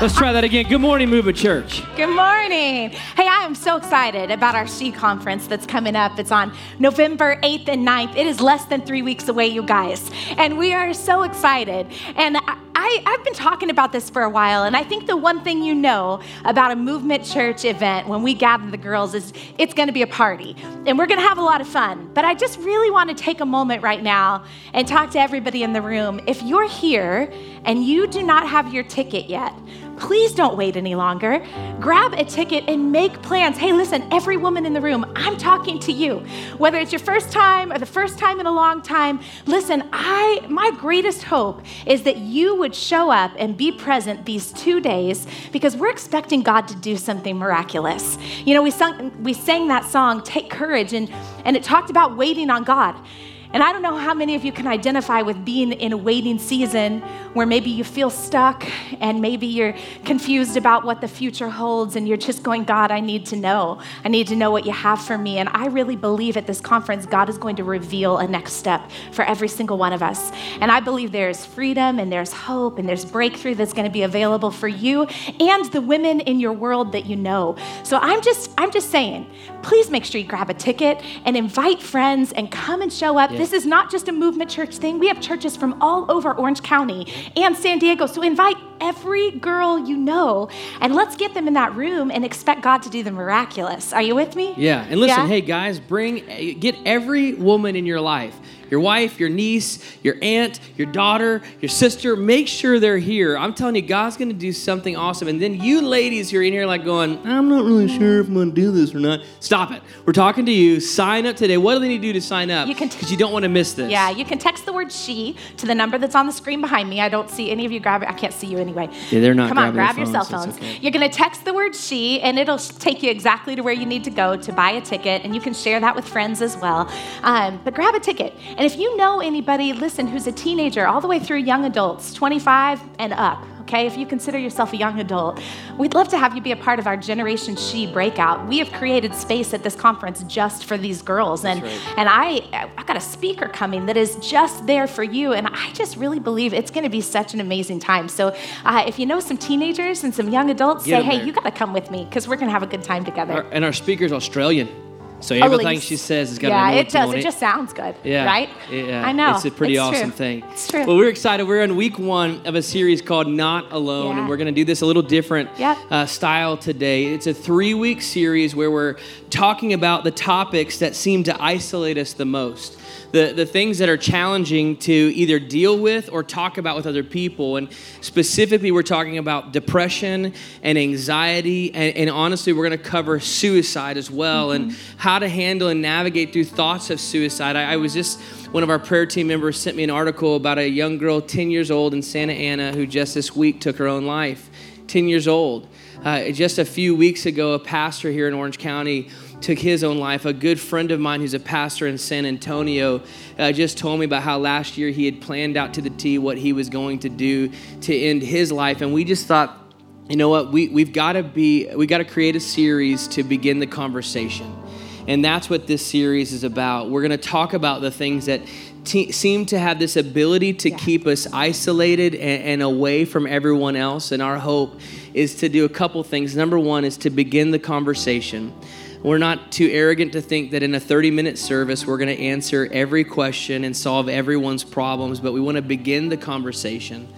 Let's try that again. Good morning, Movement Church. Good morning. Hey, I am so excited about our She Conference that's coming up. It's on November 8th and 9th. It is less than three weeks away, you guys. And we are so excited. And I, have been talking about this for a while, and I think the one thing you know about a movement church event when we gather the girls is it's going to be a party, and we're going to have a lot of fun. But I just really want to take a moment right now and talk to everybody in the room. If you're here and you do not have your ticket yet, please don't wait any longer. Grab a ticket and make plans. Hey, listen, every woman in the room, I'm talking to you. Whether it's your first time or the first time in a long time, listen, I my greatest hope is that you would show up and be present these 2 days because we're expecting God to do something miraculous. You know, we sung we sang that song Take Courage and and it talked about waiting on God. And I don't know how many of you can identify with being in a waiting season where maybe you feel stuck and maybe you're confused about what the future holds and you're just going, God, I need to know. I need to know what you have for me. And I really believe at this conference, God is going to reveal a next step for every single one of us. And I believe there's freedom and there's hope and there's breakthrough that's going to be available for you and the women in your world that you know. So I'm just, I'm just saying, please make sure you grab a ticket and invite friends and come and show up. Yeah. This is not just a movement church thing. We have churches from all over Orange County and San Diego. So invite every girl you know and let's get them in that room and expect God to do the miraculous. Are you with me? Yeah. And listen, yeah? hey guys, bring get every woman in your life your wife, your niece, your aunt, your daughter, your sister, make sure they're here. I'm telling you, God's going to do something awesome. And then you ladies who are in here like going, I'm not really sure if I'm going to do this or not. Stop it. We're talking to you. Sign up today. What do they need to do to sign up? You can because t- you don't want to miss this. Yeah, you can text the word she to the number that's on the screen behind me. I don't see any of you grab it. I can't see you anyway. Yeah, they're not. Come on, grab your cell phones. Okay. You're going to text the word she, and it'll take you exactly to where you need to go to buy a ticket, and you can share that with friends as well. Um, but grab a ticket, and if you know anybody, listen, who's a teenager, all the way through young adults, 25 and up, okay? If you consider yourself a young adult, we'd love to have you be a part of our Generation She breakout. We have created space at this conference just for these girls. And, right. and I, I've got a speaker coming that is just there for you. And I just really believe it's going to be such an amazing time. So uh, if you know some teenagers and some young adults, Get say, hey, there. you got to come with me because we're going to have a good time together. Our, and our speaker's Australian. So everything she says has got yeah, an it does. It. it. just sounds good. Yeah, right. Yeah, I know. It's a pretty it's awesome true. thing. It's true. Well, we're excited. We're in week one of a series called Not Alone, yeah. and we're going to do this a little different yep. uh, style today. It's a three-week series where we're talking about the topics that seem to isolate us the most the, the things that are challenging to either deal with or talk about with other people. And specifically, we're talking about depression and anxiety. And, and honestly, we're going to cover suicide as well mm-hmm. and how to handle and navigate through thoughts of suicide. I, I was just, one of our prayer team members sent me an article about a young girl, 10 years old in Santa Ana, who just this week took her own life. 10 years old. Uh, just a few weeks ago, a pastor here in Orange County took his own life. A good friend of mine who's a pastor in San Antonio uh, just told me about how last year he had planned out to the T what he was going to do to end his life. And we just thought, you know what, we, we've got to be, we got to create a series to begin the conversation. And that's what this series is about. We're going to talk about the things that seem to have this ability to yeah. keep us isolated and, and away from everyone else. And our hope is to do a couple things. Number one is to begin the conversation. We're not too arrogant to think that in a 30 minute service we're going to answer every question and solve everyone's problems, but we want to begin the conversation.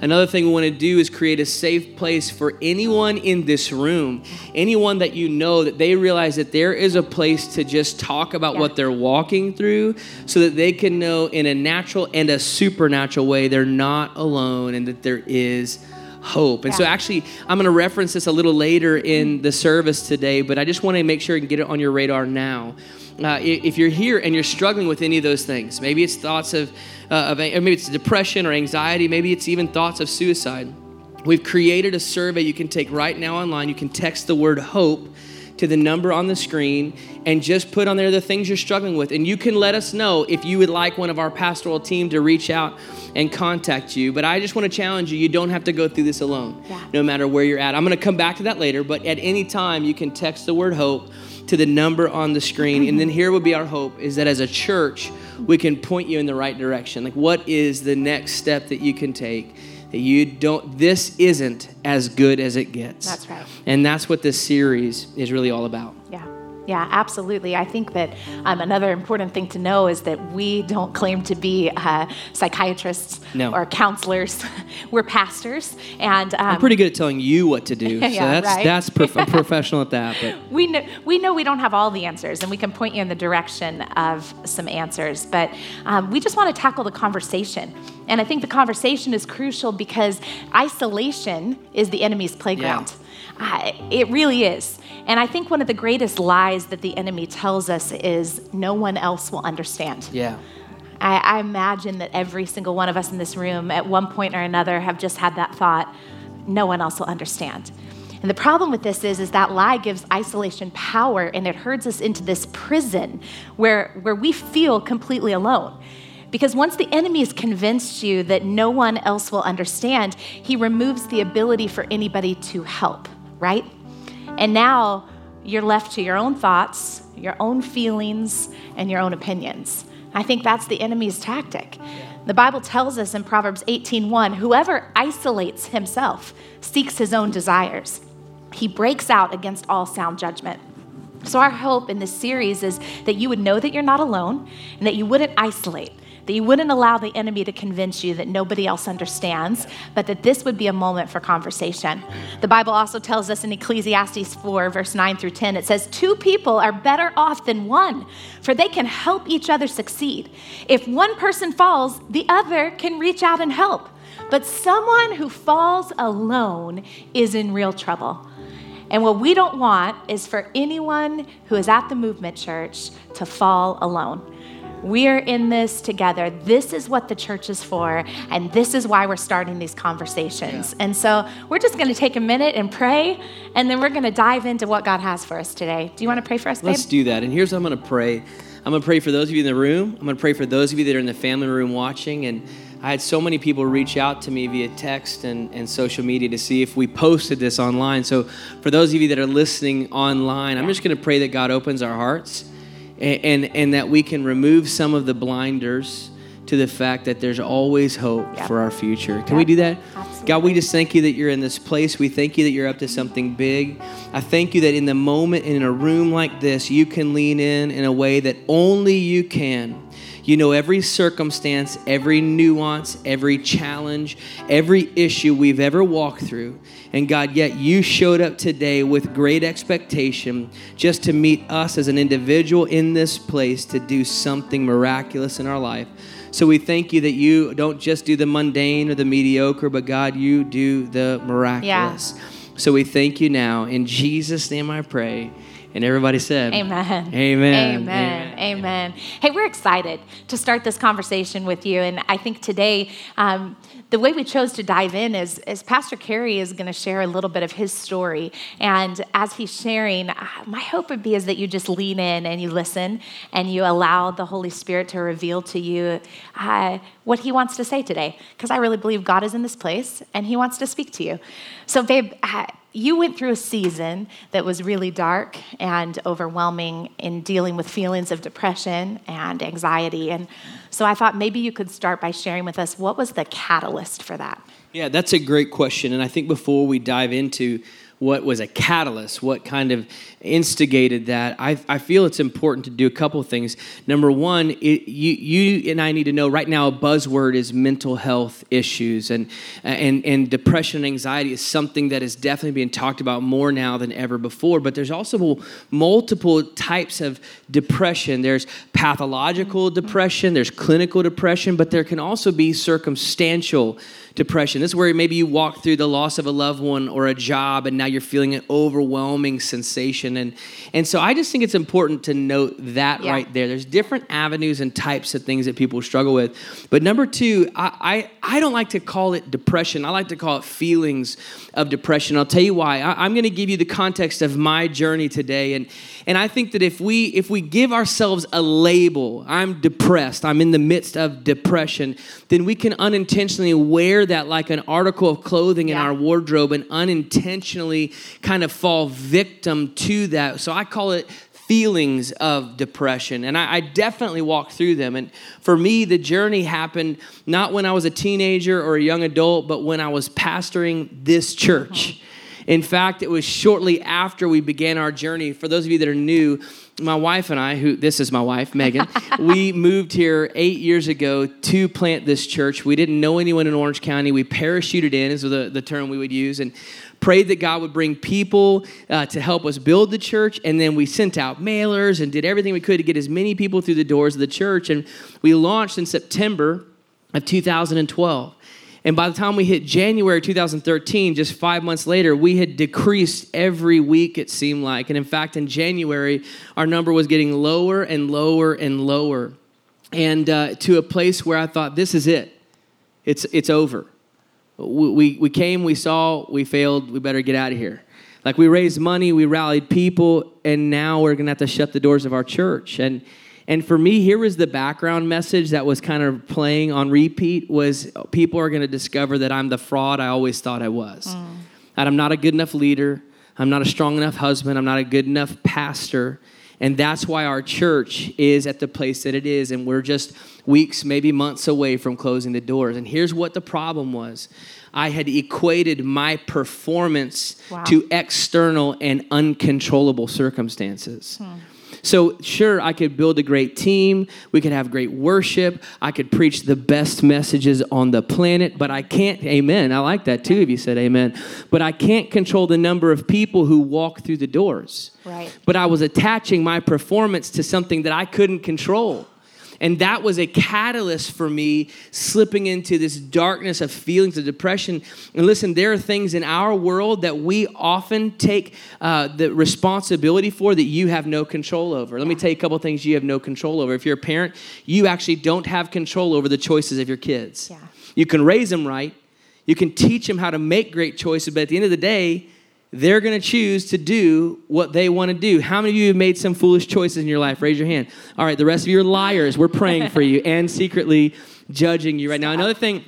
Another thing we want to do is create a safe place for anyone in this room, anyone that you know, that they realize that there is a place to just talk about yeah. what they're walking through so that they can know in a natural and a supernatural way they're not alone and that there is hope. And yeah. so, actually, I'm going to reference this a little later in the service today, but I just want to make sure you can get it on your radar now. Uh, if you're here and you're struggling with any of those things, maybe it's thoughts of, uh, of or maybe it's depression or anxiety, maybe it's even thoughts of suicide. We've created a survey you can take right now online. You can text the word hope to the number on the screen and just put on there the things you're struggling with. And you can let us know if you would like one of our pastoral team to reach out and contact you. But I just want to challenge you you don't have to go through this alone, Yeah. no matter where you're at. I'm going to come back to that later, but at any time you can text the word hope to the number on the screen. And then here would be our hope is that as a church, we can point you in the right direction. Like, what is the next step that you can take? You don't, this isn't as good as it gets. That's right. And that's what this series is really all about. Yeah, yeah, absolutely. I think that um, another important thing to know is that we don't claim to be uh, psychiatrists No. or counselors. We're pastors, and um, I'm pretty good at telling you what to do. so Yeah, that's, right. that's prof- I'm professional at that. But we know we know we don't have all the answers, and we can point you in the direction of some answers. But um, we just want to tackle the conversation, and I think the conversation is crucial because isolation is the enemy's playground. Uh, it really is. And I think one of the greatest lies that the enemy tells us is no one else will understand. yeah. I, I imagine that every single one of us in this room at one point or another have just had that thought no one else will understand. And the problem with this is, is that lie gives isolation power and it herds us into this prison where, where we feel completely alone. Because once the enemy has convinced you that no one else will understand, he removes the ability for anybody to help, right? And now you're left to your own thoughts, your own feelings, and your own opinions. I think that's the enemy's tactic. The Bible tells us in Proverbs 18:1, whoever isolates himself seeks his own desires. He breaks out against all sound judgment. So our hope in this series is that you would know that you're not alone and that you wouldn't isolate. That you wouldn't allow the enemy to convince you that nobody else understands, but that this would be a moment for conversation. The Bible also tells us in Ecclesiastes 4, verse 9 through 10, it says, Two people are better off than one, for they can help each other succeed. If one person falls, the other can reach out and help. But someone who falls alone is in real trouble. And what we don't want is for anyone who is at the movement church to fall alone. We are in this together. This is what the church is for, and this is why we're starting these conversations. And so we're just going to take a minute and pray, and then we're going to dive into what God has for us today. Do you want to pray for us, babe? Let's do that. And here's what I'm going to pray. I'm going to pray for those of you in the room. I'm going to pray for those of you that are in the family room watching. And I had so many people reach out to me via text and, and social media to see if we posted this online. So for those of you that are listening online, I'm just going to pray that God opens our hearts and, and, and that we can remove some of the blinders to the fact that there's always hope Yeah. for our future. Can Yeah. we do that? Absolutely. God, we just thank you that you're in this place. We thank you that you're up to something big. I thank you that in the moment in a room like this, you can lean in in a way that only you can. You know every circumstance, every nuance, every challenge, every issue we've ever walked through. And God, yet you showed up today with great expectation just to meet us as an individual in this place to do something miraculous in our life. So we thank you that you don't just do the mundane or the mediocre, but God, you do the miraculous. So we thank you now. In Jesus' name I pray. And everybody said, Amen. Amen. Amen. Amen. Hey, we're excited to start this conversation with you. And I think today, um, the way we chose to dive in is, is Pastor Carey is going to share a little bit of his story. And as he's sharing, uh, my hope would be is that you just lean in and you listen and you allow the Holy Spirit to reveal to you uh, what he wants to say today. Because I really believe God is in this place and he wants to speak to you. So, babe, uh, you went through a season that was really dark and overwhelming in dealing with feelings of depression and anxiety. And so I thought maybe you could start by sharing with us what was the catalyst for that? Yeah, that's a great question. And I think before we dive into what was a catalyst, what kind of instigated that, I, I feel it's important to do a couple things. Number one, it, you, you and I need to know right now a buzzword is mental health issues. And, and, and depression and anxiety is something that is definitely being talked about more now than ever before. But there's also multiple types of depression. There's pathological depression, there's clinical depression, but there can also be circumstantial depression. This is where maybe you walk through the loss of a loved one or a job and now you're feeling an overwhelming sensation. And, and so I just think it's important to note that Yeah. right there. There's different avenues and types of things that people struggle with. But number two, I, I, I don't like to call it depression. I like to call it feelings of depression. I'll tell you why. I, I'm going to give you the context of my journey today. And, and I think that if we, if we give ourselves a label, I'm depressed, I'm in the midst of depression, then we can unintentionally wear that like an article of clothing in our wardrobe and unintentionally kind of fall victim to that. So I call it feelings of depression. And I, I definitely walked through them. And for me, the journey happened not when I was a teenager or a young adult, but when I was pastoring this church. In fact, it was shortly after we began our journey. For those of you that are new, my wife and I, who this is my wife, Meghan, we moved here eight years ago to plant this church. We didn't know anyone in Orange County. We parachuted in, is the, the term we would use, and prayed that God would bring people uh, to help us build the church. And then we sent out mailers and did everything we could to get as many people through the doors of the church. And we launched in September of 2012. And by the time we hit January 2013, just five months later, we had decreased every week, it seemed like. And in fact, in January, our number was getting lower and lower and lower. And uh, to a place where I thought, this is it. It's, it's over. We, we, we came, we saw, we failed, we better get out of here. Like we raised money, we rallied people, and now we're gonna have to shut the doors of our church. And and for me, here was the background message that was kind of playing on repeat was people are gonna discover that I'm the fraud I always thought I was. Mm. That I'm not a good enough leader, I'm not a strong enough husband, I'm not a good enough pastor. And that's why our church is at the place that it is. And we're just weeks, maybe months away from closing the doors. And here's what the problem was I had equated my performance Wow. to external and uncontrollable circumstances. Hmm. So, sure, I could build a great team. We could have great worship. I could preach the best messages on the planet, but I can't, amen. I like that too if you said amen. But I can't control the number of people who walk through the doors. Right. But I was attaching my performance to something that I couldn't control. And that was a catalyst for me slipping into this darkness of feelings of depression. And listen, there are things in our world that we often take uh, the responsibility for that you have no control over. Let me tell you a couple things you have no control over. If you're a parent, you actually don't have control over the choices of your kids. Yeah. You can raise them right, you can teach them how to make great choices, but at the end of the day, they're going to choose to do what they want to do. How many of you have made some foolish choices in your life? Raise your hand. All right, the rest of you are liars. We're praying for you and secretly judging you right now. Another thing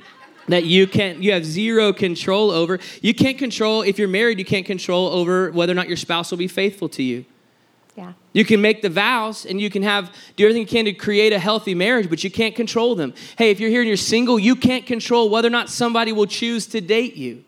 that you can't you have zero control over. You can't control if you're married, you can't control over whether or not your spouse will be faithful to you. Yeah. You can make the vows and you can have do everything you can to create a healthy marriage, but you can't control them. Hey, if you're here and you're single, you can't control whether or not somebody will choose to date you.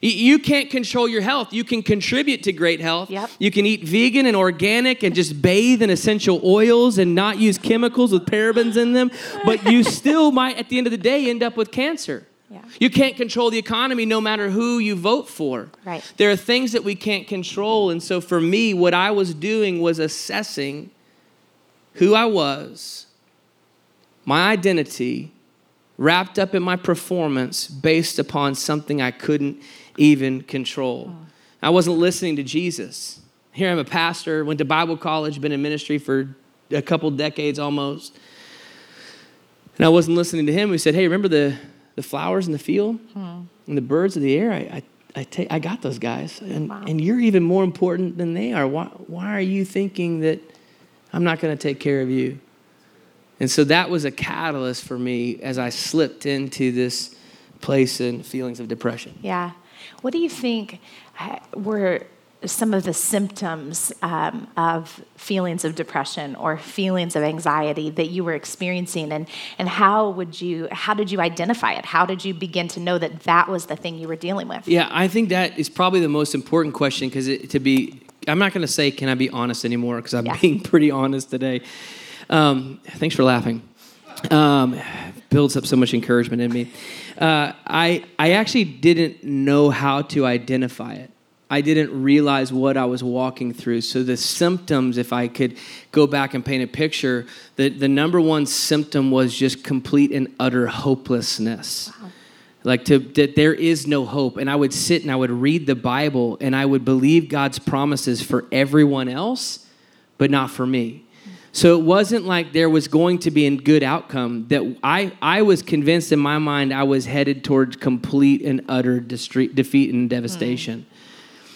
You can't control your health. You can contribute to great health. Yep. You can eat vegan and organic and just bathe in essential oils and not use chemicals with parabens in them, but you still might, at the end of the day, end up with cancer. Yeah. You can't control the economy no matter who you vote for. Right. There are things that we can't control. And so for me, what I was doing was assessing who I was, my identity, wrapped up in my performance based upon something I couldn't even control. I wasn't listening to Jesus. Here I'm a pastor, went to Bible college, been in ministry for a couple decades almost. And I wasn't listening to him. He said, Hey, remember the, the flowers in the field hmm. and the birds of the air? I, I, I, I got those guys. And, Wow. and you're even more important than they are. Why, why are you thinking that I'm not going to take care of you? And so that was a catalyst for me as I slipped into this place and feelings of depression. Yeah. What do you think uh, were some of the symptoms um, of feelings of depression or feelings of anxiety that you were experiencing, and and how would you how did you identify it? How did you begin to know that that was the thing you were dealing with? Yeah, I think that is probably the most important question because to be, I'm not going to say, can I be honest anymore? Because I'm Yeah. being pretty honest today. Um, thanks for laughing. Um, builds up so much encouragement in me. Uh, I, I actually didn't know how to identify it. I didn't realize what I was walking through. So, the symptoms, if I could go back and paint a picture, the, the number one symptom was just complete and utter hopelessness like to that there is no hope and i would sit and i would read the bible and i would believe god's promises for everyone else but not for me so it wasn't like there was going to be a good outcome that i i was convinced in my mind i was headed towards complete and utter defeat and devastation mm.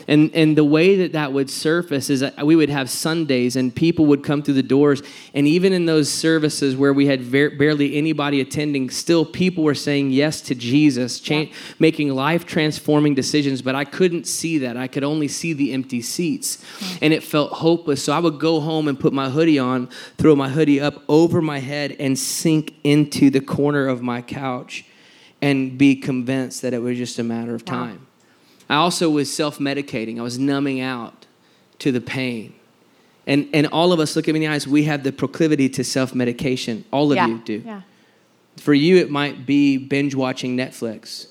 And, and the way that that would surface is that we would have Sundays and people would come through the doors. And even in those services where we had ver- barely anybody attending, still people were saying yes to Jesus, cha- making life transforming decisions. But I couldn't see that. I could only see the empty seats. Mm-hmm. And it felt hopeless. So I would go home and put my hoodie on, throw my hoodie up over my head, and sink into the corner of my couch and be convinced that it was just a matter of time. Wow. I also was self medicating, I was numbing out to the pain. And, and all of us, look at me in the eyes, we have the proclivity to self medication. All of yeah. you do. Yeah. For you, it might be binge watching Netflix.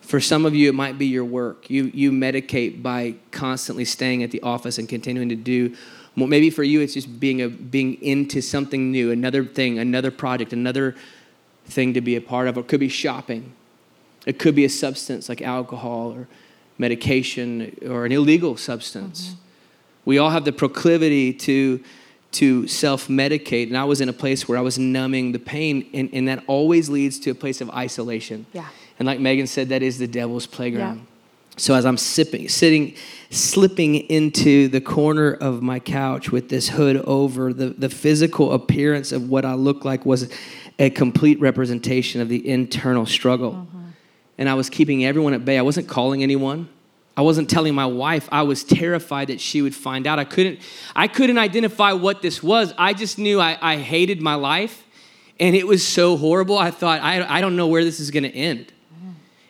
For some of you, it might be your work. You, you medicate by constantly staying at the office and continuing to do more. Maybe for you, it's just being, a, being into something new, another thing, another project, another thing to be a part of. Or it could be shopping. It could be a substance like alcohol or medication or an illegal substance. Mm-hmm. We all have the proclivity to, to self medicate. And I was in a place where I was numbing the pain, and, and that always leads to a place of isolation. Yeah. And like Meghan said, that is the devil's playground. Yeah. So as I'm sipping, sitting, slipping into the corner of my couch with this hood over, the, the physical appearance of what I looked like was a complete representation of the internal struggle. Mm-hmm and I was keeping everyone at bay. I wasn't calling anyone. I wasn't telling my wife. I was terrified that she would find out. I couldn't, I couldn't identify what this was. I just knew I, I hated my life and it was so horrible. I thought, I, I don't know where this is going to end.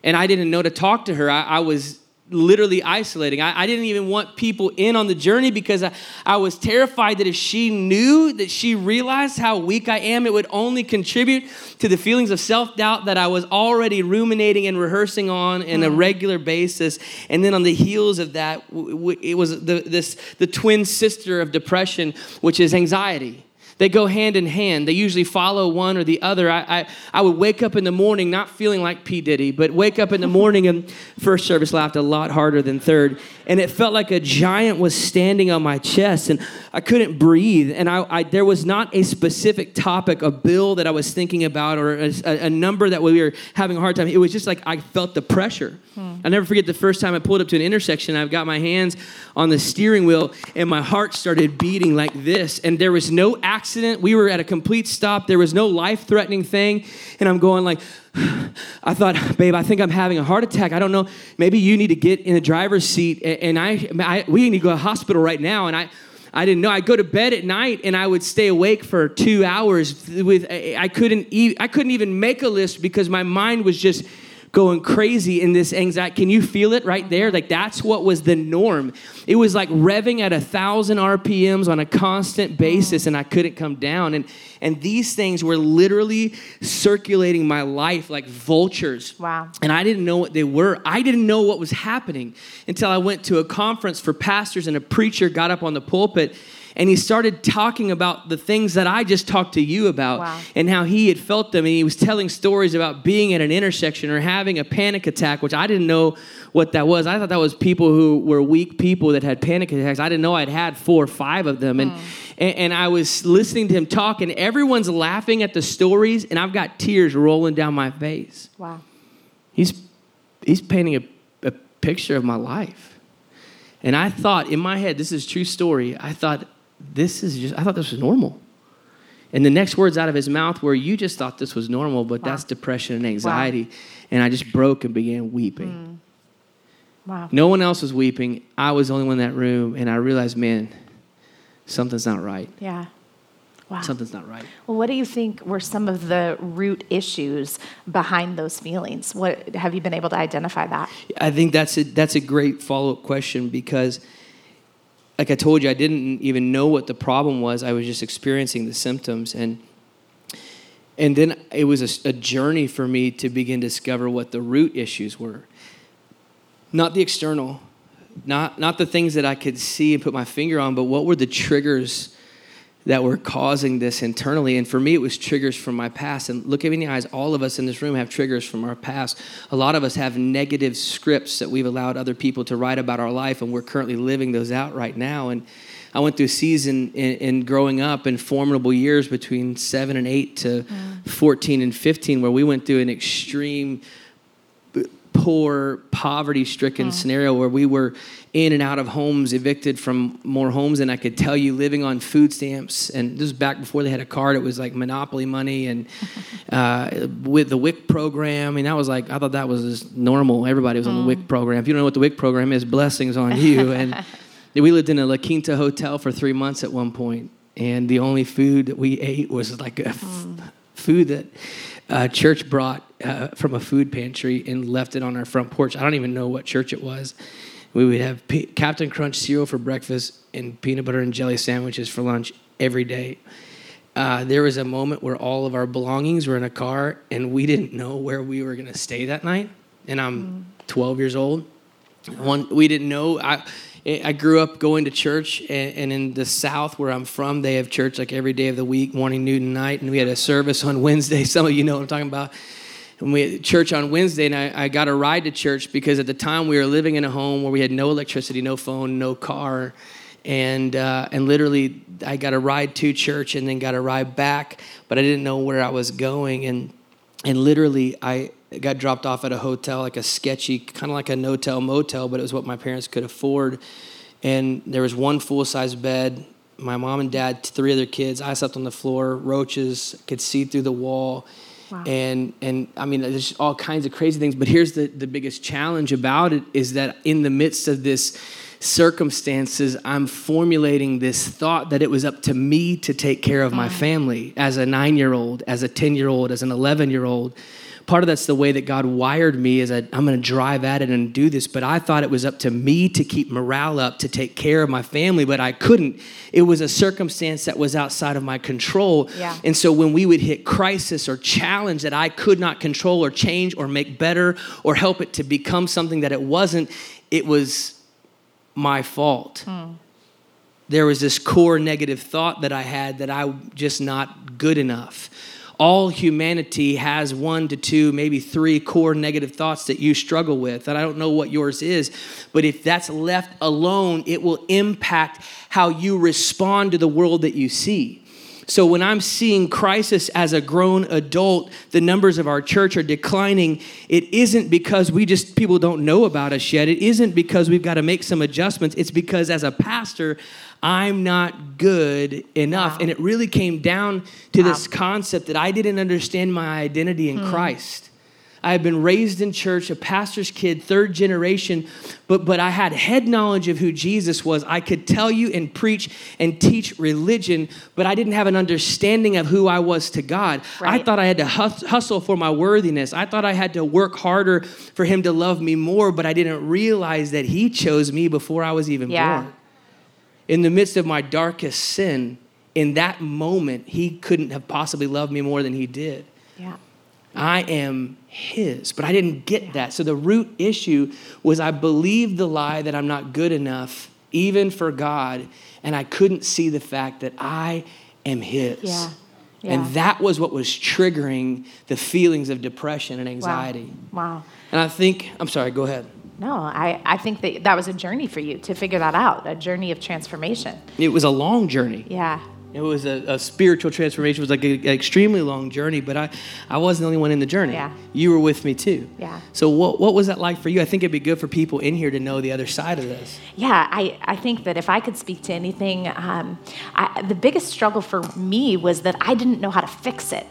And I didn't know to talk to her. I, I was literally isolating. I, I, didn't even want people in on the journey because I, I was terrified that if she knew, that she realized how weak I am, it would only contribute to the feelings of self doubt that I was already ruminating and rehearsing on in a mm. regular basis. And then on the heels of that, it was the, this, the twin sister of depression, which is anxiety. They go hand in hand. They usually follow one or the other. I, I, I would wake up in the morning not feeling like P. Diddy, but wake up in the morning and first service laughed a lot harder than third. And it felt like a giant was standing on my chest and I couldn't breathe. And I, I there was not a specific topic, a bill that I was thinking about or a, a number that we were having a hard time. It was just like I felt the pressure. Hmm. i never forget the first time I pulled up to an intersection. I've got my hands on the steering wheel and my heart started beating like this. And there was no accident accident. We were at a complete stop. There was no life threatening thing. And I'm going like, I thought, babe, I think I'm having a heart attack. I don't know. Maybe you need to get in the driver's seat. And I, I we need to go to the hospital right now. And I, I didn't know. I'd go to bed at night and I would stay awake for two hours. With I couldn't eat. I couldn't even make a list because my mind was just going crazy in this anxiety. Can you feel it right there? Like that's what was the norm. It was like revving at a thousand RPMs on a constant basis, and I couldn't come down. And and these things were literally circulating my life like vultures. Wow. And I didn't know what they were. I didn't know what was happening until I went to a conference for pastors and a preacher got up on the pulpit and he started talking about the things that I just talked to you about wow. and how he had felt them. And he was telling stories about being at an intersection or having a panic attack, which I didn't know what that was. I thought that was people who were weak people that had panic attacks. I didn't know I'd had four or five of them. And, mm. and, and I was listening to him talk, and everyone's laughing at the stories, and I've got tears rolling down my face. Wow. He's, he's painting a, a picture of my life. And I thought in my head, this is true story. I thought, this is just, I thought this was normal. And the next words out of his mouth were, You just thought this was normal, but wow. that's depression and anxiety. Wow. And I just broke and began weeping. Mm. Wow. No one else was weeping. I was the only one in that room. And I realized, man, something's not right. Yeah. Wow. Something's not right. Well, what do you think were some of the root issues behind those feelings? What have you been able to identify that? I think that's a, that's a great follow up question because like I told you, I didn't even know what the problem was. I was just experiencing the symptoms. And, and then it was a, a journey for me to begin to discover what the root issues were. Not the external, not, not the things that I could see and put my finger on, but what were the triggers that were causing this internally. And for me, it was triggers from my past. And look at me in the eyes, all of us in this room have triggers from our past. A lot of us have negative scripts that we've allowed other people to write about our life, and we're currently living those out right now. And I went through a season in, in growing up in formidable years between seven and eight to mm. 14 and 15, where we went through an extreme poor, poverty stricken mm. scenario where we were in and out of homes, evicted from more homes than I could tell you, living on food stamps. And this was back before they had a card. It was like Monopoly money and uh, with the WIC program. I mean, that was like, I thought that was just normal. Everybody was on the WIC mm. program. If you don't know what the WIC program is, blessings on you. and we lived in a La Quinta hotel for three months at one point, And the only food that we ate was like a f- mm. food that uh, church brought uh, from a food pantry and left it on our front porch. I don't even know what church it was. We would have P- Captain Crunch cereal for breakfast and peanut butter and jelly sandwiches for lunch every day. Uh, there was a moment where all of our belongings were in a car and we didn't know where we were going to stay that night. And I'm mm. 12 years old. One, we didn't know. I, I grew up going to church, and, in the South where I'm from, they have church like every day of the week, morning, noon, and night. And we had a service on Wednesday. Some of you know what I'm talking about. And we had church on Wednesday, and I, I got a ride to church because at the time we were living in a home where we had no electricity, no phone, no car, and uh, and literally I got a ride to church and then got a ride back, but I didn't know where I was going, and and literally I got dropped off at a hotel, like a sketchy, kind of like a no-tell motel, but it was what my parents could afford. And there was one full-size bed. My mom and dad, three other kids. I slept on the floor. Roaches could see through the wall. Wow. And and I mean, there's all kinds of crazy things. But here's the the biggest challenge about it is that in the midst of this circumstances, I'm formulating this thought that it was up to me to take care of my family as a nine year old, as a 10 year old, as an 11 year old part of that's the way that God wired me is that I'm going to drive at it and do this. But I thought it was up to me to keep morale up, to take care of my family, but I couldn't. It was a circumstance that was outside of my control. Yeah. And so when we would hit crisis or challenge that I could not control or change or make better or help it to become something that it wasn't, it was my fault. Hmm there was this core negative thought that I had that I'm just not good enough all humanity has one to two, maybe three core negative thoughts that you struggle with. And I don't know what yours is, but if that's left alone, it will impact how you respond to the world that you see. So when I'm seeing crisis as a grown adult, the numbers of our church are declining. It isn't because we just people don't know about us yet. It isn't because we've got to make some adjustments. It's because as a pastor, I'm not good enough. Wow. And it really came down to wow. this concept that I didn't understand my identity in hmm. Christ. I had been raised in church, a pastor's kid, third generation, but, but I had head knowledge of who Jesus was. I could tell you and preach and teach religion, but I didn't have an understanding of who I was to God. Right. I thought I had to hustle for my worthiness. I thought I had to work harder for Him to love me more, but I didn't realize that He chose me before I was even yeah. born in the midst of my darkest sin, in that moment, he couldn't have possibly loved me more than he did. Yeah. I am his, but I didn't get yeah. that. So the root issue was I believed the lie that I'm not good enough, even for God, and I couldn't see the fact that I am his. Yeah. Yeah. And that was what was triggering the feelings of depression and anxiety. Wow. wow. And I think, I'm sorry, go ahead. No, I, I think that that was a journey for you to figure that out, a journey of transformation. It was a long journey. Yeah. It was a, a spiritual transformation. It was like an extremely long journey, but I, I wasn't the only one in the journey. Yeah. You were with me too. Yeah. So what, what was that like for you? I think it'd be good for people in here to know the other side of this. Yeah, I, I think that if I could speak to anything, um, I, the biggest struggle for me was that I didn't know how to fix it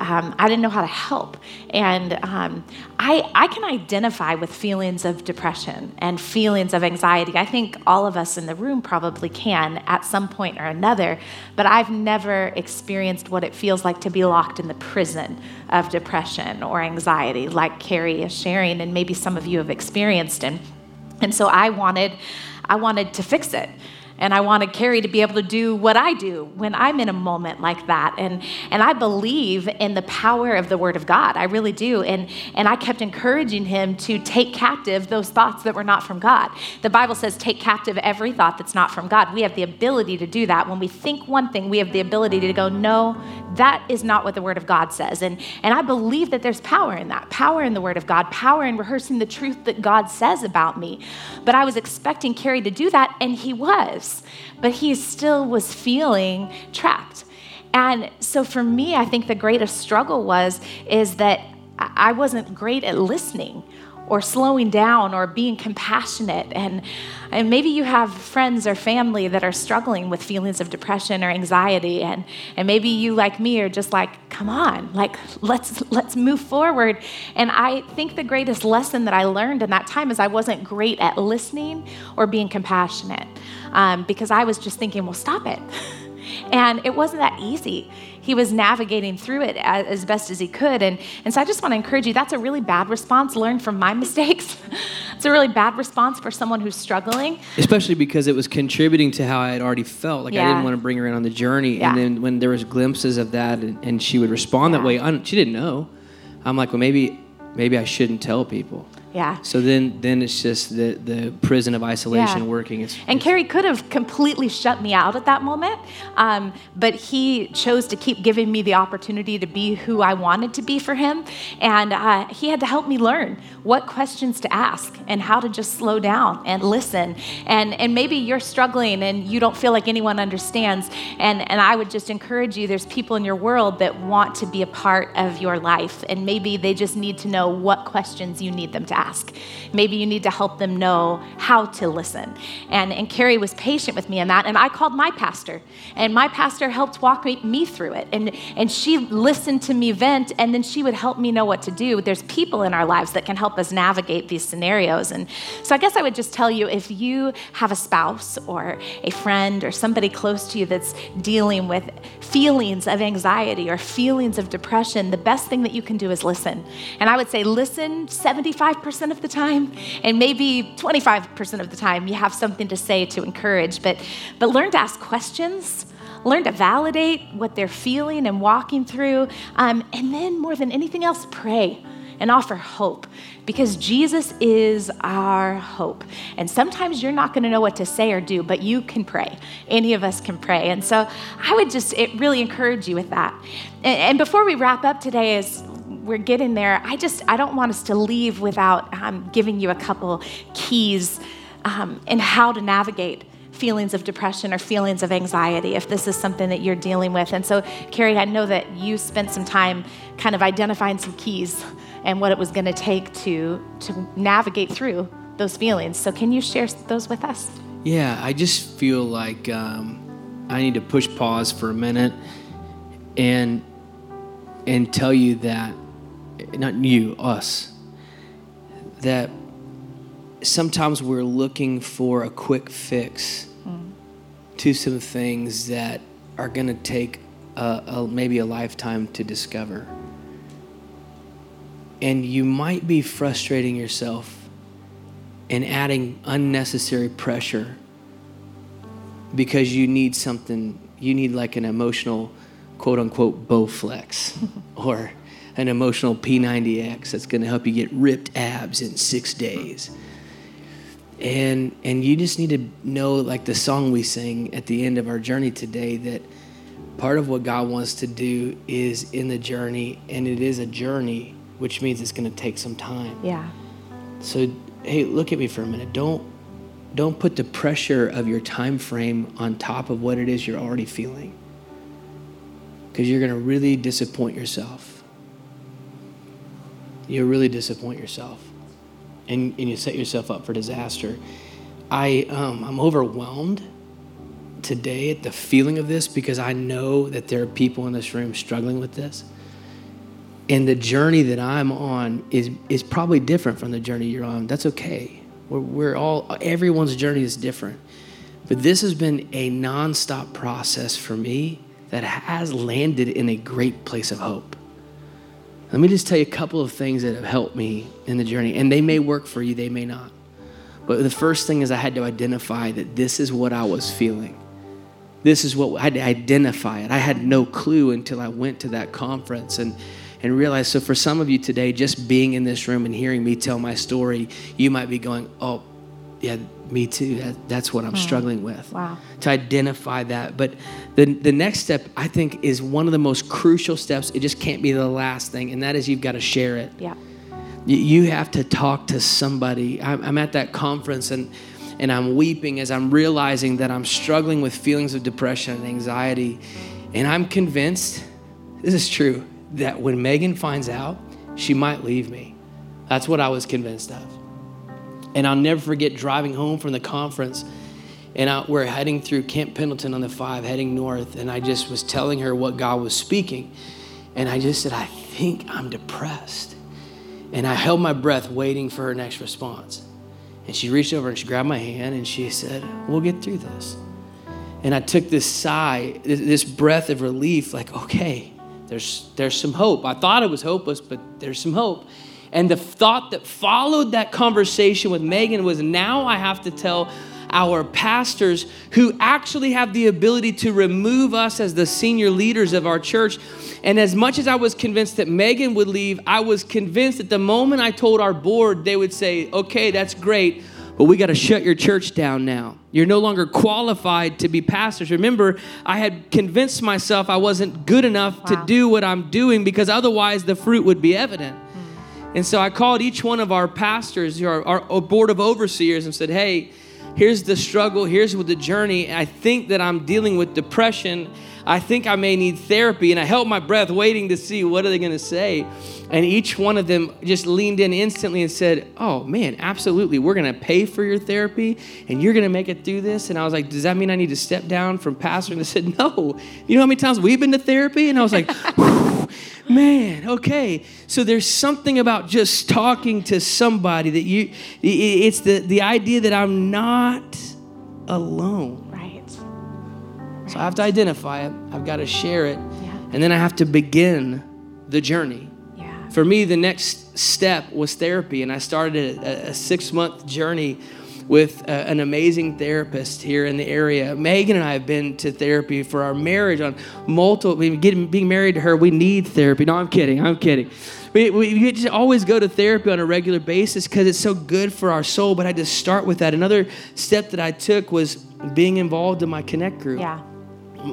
um, I didn't know how to help. And um, I, I can identify with feelings of depression and feelings of anxiety. I think all of us in the room probably can at some point or another, but I've never experienced what it feels like to be locked in the prison of depression or anxiety, like Carey is sharing, and maybe some of you have experienced. And, and so I wanted, I wanted to fix it. And I wanted Carey to be able to do what I do when I'm in a moment like that. And, and I believe in the power of the Word of God. I really do. And, and I kept encouraging him to take captive those thoughts that were not from God. The Bible says, take captive every thought that's not from God. We have the ability to do that. When we think one thing, we have the ability to go, no, that is not what the Word of God says. And, and I believe that there's power in that power in the Word of God, power in rehearsing the truth that God says about me. But I was expecting Carey to do that, and he was. But he still was feeling trapped. And so for me, I think the greatest struggle was is that I wasn't great at listening or slowing down or being compassionate. And, and maybe you have friends or family that are struggling with feelings of depression or anxiety. And, and maybe you, like me, are just like, come on, like, let's, let's move forward. And I think the greatest lesson that I learned in that time is I wasn't great at listening or being compassionate um, because I was just thinking, well, stop it. And it wasn't that easy. He was navigating through it as, as, best as he could. And, and so I just want to encourage you that's a really bad response. Learn from my mistakes. it's a really bad response for someone who's struggling. Especially because it was contributing to how I had already felt. Like yeah. I didn't want to bring her in on the journey. Yeah. And then when there was glimpses of that and, and she would respond yeah. that way, I, she didn't know. I'm like, well, maybe maybe I shouldn't tell people. Yeah. So then, then it's just the, the prison of isolation yeah. working. It's, and Carey could have completely shut me out at that moment, um, but he chose to keep giving me the opportunity to be who I wanted to be for him. And uh, he had to help me learn what questions to ask and how to just slow down and listen. And, and maybe you're struggling and you don't feel like anyone understands. And, and I would just encourage you there's people in your world that want to be a part of your life. And maybe they just need to know what questions you need them to ask ask. Maybe you need to help them know how to listen. And, and Carey was patient with me in that. And I called my pastor, and my pastor helped walk me, me through it. And, and she listened to me vent, and then she would help me know what to do. There's people in our lives that can help us navigate these scenarios. And so I guess I would just tell you if you have a spouse or a friend or somebody close to you that's dealing with feelings of anxiety or feelings of depression, the best thing that you can do is listen. And I would say listen 75% 5% of the time, and maybe 25% of the time you have something to say to encourage. But, but learn to ask questions, learn to validate what they're feeling and walking through, um, and then more than anything else, pray and offer hope because Jesus is our hope. And sometimes you're not going to know what to say or do, but you can pray. Any of us can pray. And so I would just really encourage you with that. And, before we wrap up today, as we're getting there. I just I don't want us to leave without um, giving you a couple keys um, in how to navigate feelings of depression or feelings of anxiety if this is something that you're dealing with. And so, Carey, I know that you spent some time kind of identifying some keys and what it was going to take to to navigate through those feelings. So, can you share those with us? Yeah, I just feel like um, I need to push pause for a minute and and tell you that not you, us, that sometimes we're looking for a quick fix mm. to some things that are going to take a, a, maybe a lifetime to discover. And you might be frustrating yourself and adding unnecessary pressure because you need something, you need like an emotional quote unquote Bowflex or an emotional P90X that's going to help you get ripped abs in six days. And, and you just need to know, like the song we sing at the end of our journey today, that part of what God wants to do is in the journey, and it is a journey, which means it's going to take some time. Yeah. So, hey, look at me for a minute. Don't don't put the pressure of your time frame on top of what it is you're already feeling because you're going to really disappoint yourself you really disappoint yourself and, and you set yourself up for disaster. I, um, I'm overwhelmed today at the feeling of this because I know that there are people in this room struggling with this. And the journey that I'm on is, is probably different from the journey you're on. That's okay. We're, we're all, everyone's journey is different. But this has been a nonstop process for me that has landed in a great place of hope. Let me just tell you a couple of things that have helped me in the journey, and they may work for you, they may not. But the first thing is I had to identify that this is what I was feeling. This is what I had to identify it. I had no clue until I went to that conference and and realized. So for some of you today, just being in this room and hearing me tell my story, you might be going, "Oh, yeah, me too. That, that's what I'm hmm. struggling with." Wow. To identify that, but the the next step I think is one of the most crucial steps. It just can't be the last thing, and that is you've got to share it. Yeah you have to talk to somebody. I'm at that conference and and I'm weeping as I'm realizing that I'm struggling with feelings of depression and anxiety. And I'm convinced, this is true, that when Meghan finds out, she might leave me. That's what I was convinced of. And I'll never forget driving home from the conference. And I, we're heading through Camp Pendleton on the five, heading north. And I just was telling her what God was speaking. And I just said, I think I'm depressed. And I held my breath waiting for her next response. And she reached over and she grabbed my hand and she said, We'll get through this. And I took this sigh, this breath of relief, like, okay, there's, there's some hope. I thought it was hopeless, but there's some hope. And the thought that followed that conversation with Meghan was now I have to tell our pastors who actually have the ability to remove us as the senior leaders of our church. And as much as I was convinced that Meghan would leave, I was convinced that the moment I told our board, they would say, okay, that's great, but we got to shut your church down now. You're no longer qualified to be pastors. Remember, I had convinced myself I wasn't good enough wow. to do what I'm doing because otherwise the fruit would be evident. And so I called each one of our pastors, our, our board of overseers, and said, hey, here's the struggle, here's what the journey. I think that I'm dealing with depression. I think I may need therapy. And I held my breath, waiting to see what are they going to say. And each one of them just leaned in instantly and said, Oh man, absolutely. We're going to pay for your therapy and you're going to make it through this. And I was like, Does that mean I need to step down from pastor? And they said, No. You know how many times we've been to therapy? And I was like, man, okay. So there's something about just talking to somebody that you, it's the, the idea that I'm not alone. Right. So I have to identify it, I've got to share it, yeah. and then I have to begin the journey. Yeah. For me, the next step was therapy, and I started a, a six month journey with an amazing therapist here in the area. Meghan and I have been to therapy for our marriage on multiple, getting, being married to her, we need therapy. No, I'm kidding, I'm kidding. We, we, we just always go to therapy on a regular basis because it's so good for our soul, but I had to start with that. Another step that I took was being involved in my Connect group. Yeah.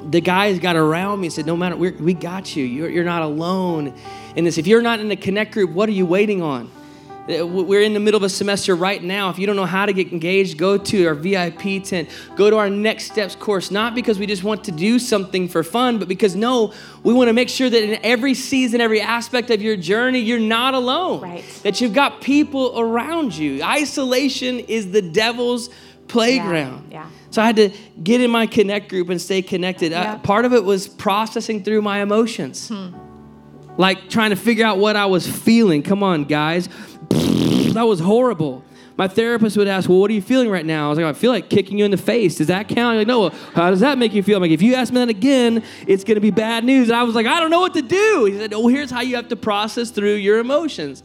The guys got around me and said, No matter, we got you. You're, you're not alone in this. If you're not in the Connect group, what are you waiting on? Uh, we're in the middle of a semester right now. If you don't know how to get engaged, go to our VIP tent. Go to our Next Steps course, not because we just want to do something for fun, but because no, we want to make sure that in every season, every aspect of your journey, you're not alone. Right. That you've got people around you. Isolation is the devil's playground. Yeah. yeah. So I had to get in my connect group and stay connected. Yeah. Part of it was processing through my emotions. Hmm. Like trying to figure out what I was feeling. Come on, guys that was horrible. My therapist would ask, Well, what are you feeling right now? I was like, I feel like kicking you in the face. Does that count? Like, no, how does that make you feel? I'm like, if you ask me that again, it's gonna be bad news. And I was like, I don't know what to do. He said, Oh, here's how you have to process through your emotions.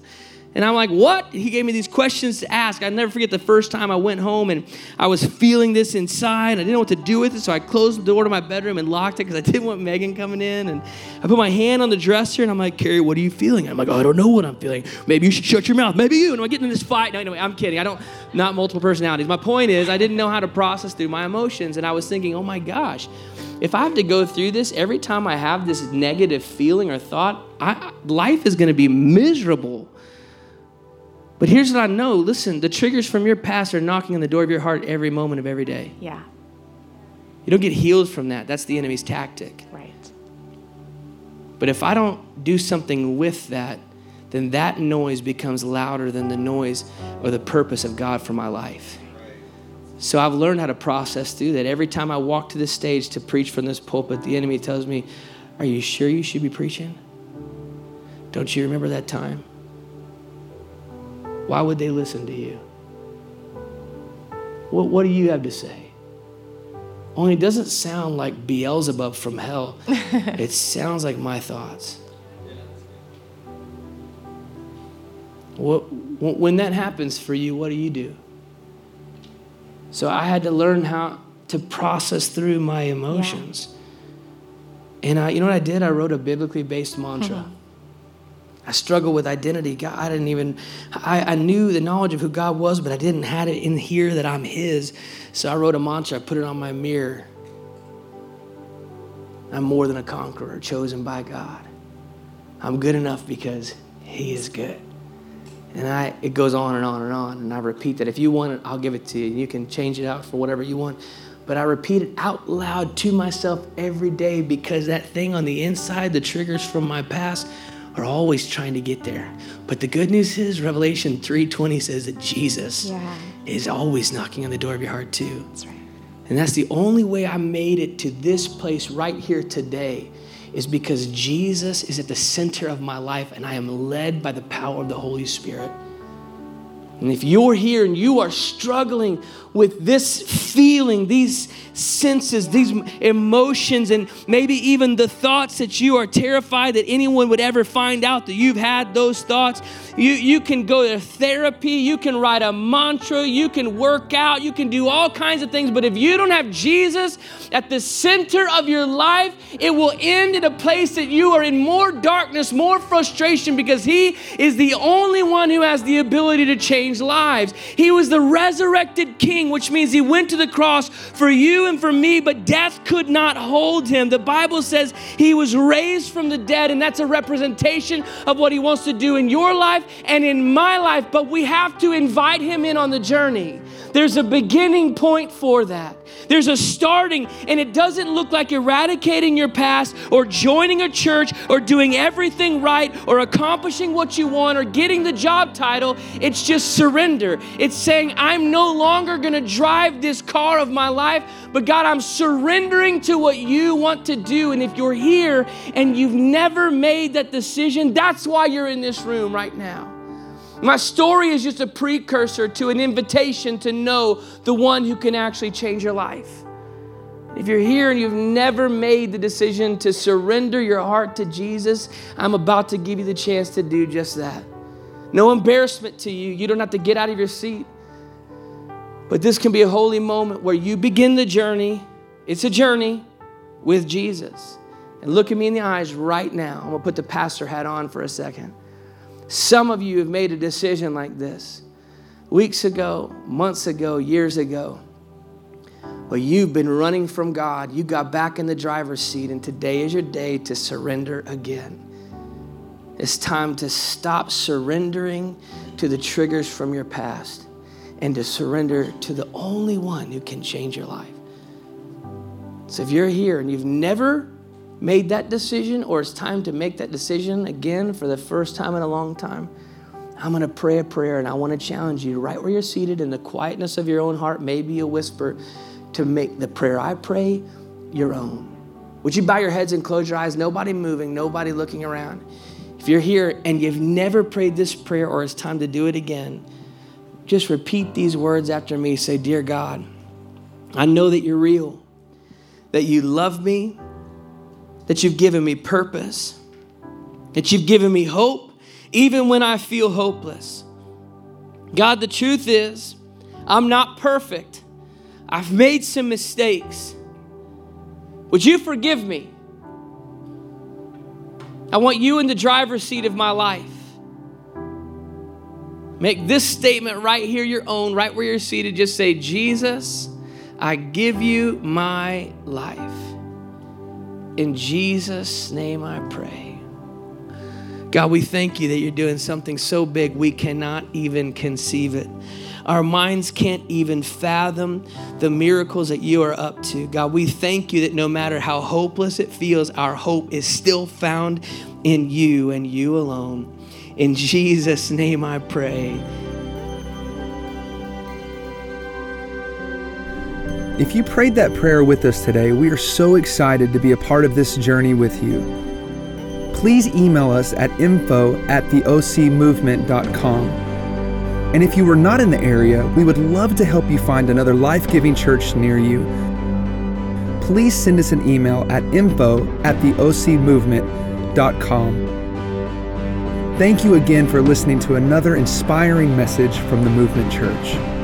And I'm like, what? He gave me these questions to ask. I never forget the first time I went home and I was feeling this inside. I didn't know what to do with it, so I closed the door to my bedroom and locked it because I didn't want Meghan coming in. And I put my hand on the dresser and I'm like, Carey, what are you feeling? I'm like, oh, I don't know what I'm feeling. Maybe you should shut your mouth. Maybe you. And I'm getting in this fight. No, anyway, I'm kidding. I don't, not multiple personalities. My point is, I didn't know how to process through my emotions. And I was thinking, oh my gosh, if I have to go through this every time I have this negative feeling or thought, I, life is going to be miserable. But here's what I know listen, the triggers from your past are knocking on the door of your heart every moment of every day. Yeah. You don't get healed from that. That's the enemy's tactic. Right. But if I don't do something with that, then that noise becomes louder than the noise or the purpose of God for my life. So I've learned how to process through that. Every time I walk to this stage to preach from this pulpit, the enemy tells me, Are you sure you should be preaching? Don't you remember that time? Why would they listen to you? What, what do you have to say? Only it doesn't sound like Beelzebub from hell. it sounds like my thoughts. What, when that happens for you, what do you do? So I had to learn how to process through my emotions. Yeah. And I, you know what I did? I wrote a biblically based mantra. I struggled with identity. God, I didn't even, I, I knew the knowledge of who God was, but I didn't have it in here that I'm His. So I wrote a mantra, I put it on my mirror. I'm more than a conqueror, chosen by God. I'm good enough because He is good. And I, it goes on and on and on. And I repeat that if you want it, I'll give it to you. You can change it out for whatever you want. But I repeat it out loud to myself every day because that thing on the inside, the triggers from my past, are always trying to get there. But the good news is Revelation 3:20 says that Jesus yeah. is always knocking on the door of your heart too. That's right. And that's the only way I made it to this place right here today is because Jesus is at the center of my life and I am led by the power of the Holy Spirit. And if you're here and you are struggling with this feeling, these senses, these emotions, and maybe even the thoughts that you are terrified that anyone would ever find out that you've had those thoughts. You, you can go to therapy, you can write a mantra, you can work out, you can do all kinds of things. But if you don't have Jesus at the center of your life, it will end in a place that you are in more darkness, more frustration, because He is the only one who has the ability to change lives. He was the resurrected King, which means He went to the cross for you and for me, but death could not hold him. The Bible says he was raised from the dead, and that's a representation of what he wants to do in your life and in my life, but we have to invite him in on the journey. There's a beginning point for that. There's a starting, and it doesn't look like eradicating your past or joining a church or doing everything right or accomplishing what you want or getting the job title. It's just surrender. It's saying, I'm no longer going to drive this car of my life, but God, I'm surrendering to what you want to do. And if you're here and you've never made that decision, that's why you're in this room right now. My story is just a precursor to an invitation to know the one who can actually change your life. If you're here and you've never made the decision to surrender your heart to Jesus, I'm about to give you the chance to do just that. No embarrassment to you. You don't have to get out of your seat. But this can be a holy moment where you begin the journey. It's a journey with Jesus. And look at me in the eyes right now. I'm going to put the pastor hat on for a second. Some of you have made a decision like this weeks ago, months ago, years ago, Well, you've been running from God. You got back in the driver's seat, and today is your day to surrender again. It's time to stop surrendering to the triggers from your past and to surrender to the only one who can change your life. So if you're here and you've never made that decision or it's time to make that decision again for the first time in a long time, I'm going to pray a prayer and I want to challenge you right where you're seated in the quietness of your own heart, maybe a whisper, to make the prayer I pray your own. Would you bow your heads and close your eyes? Nobody moving, nobody looking around. If you're here and you've never prayed this prayer or it's time to do it again, just repeat these words after me. Say, Dear God, I know that you're real, that you love me, that you've given me purpose, that you've given me hope, even when I feel hopeless. God, the truth is, I'm not perfect. I've made some mistakes. Would you forgive me? I want you in the driver's seat of my life. Make this statement right here your own, right where you're seated. Just say, Jesus, I give you my life. In Jesus' name I pray. God, we thank you that you're doing something so big we cannot even conceive it. Our minds can't even fathom the miracles that you are up to. God, we thank you that no matter how hopeless it feels, our hope is still found in you and you alone. In Jesus' name I pray. If you prayed that prayer with us today, we are so excited to be a part of this journey with you. Please email us at info at theocmovement.com. And if you were not in the area, we would love to help you find another life giving church near you. Please send us an email at info at theocmovement.com. Thank you again for listening to another inspiring message from the Movement Church.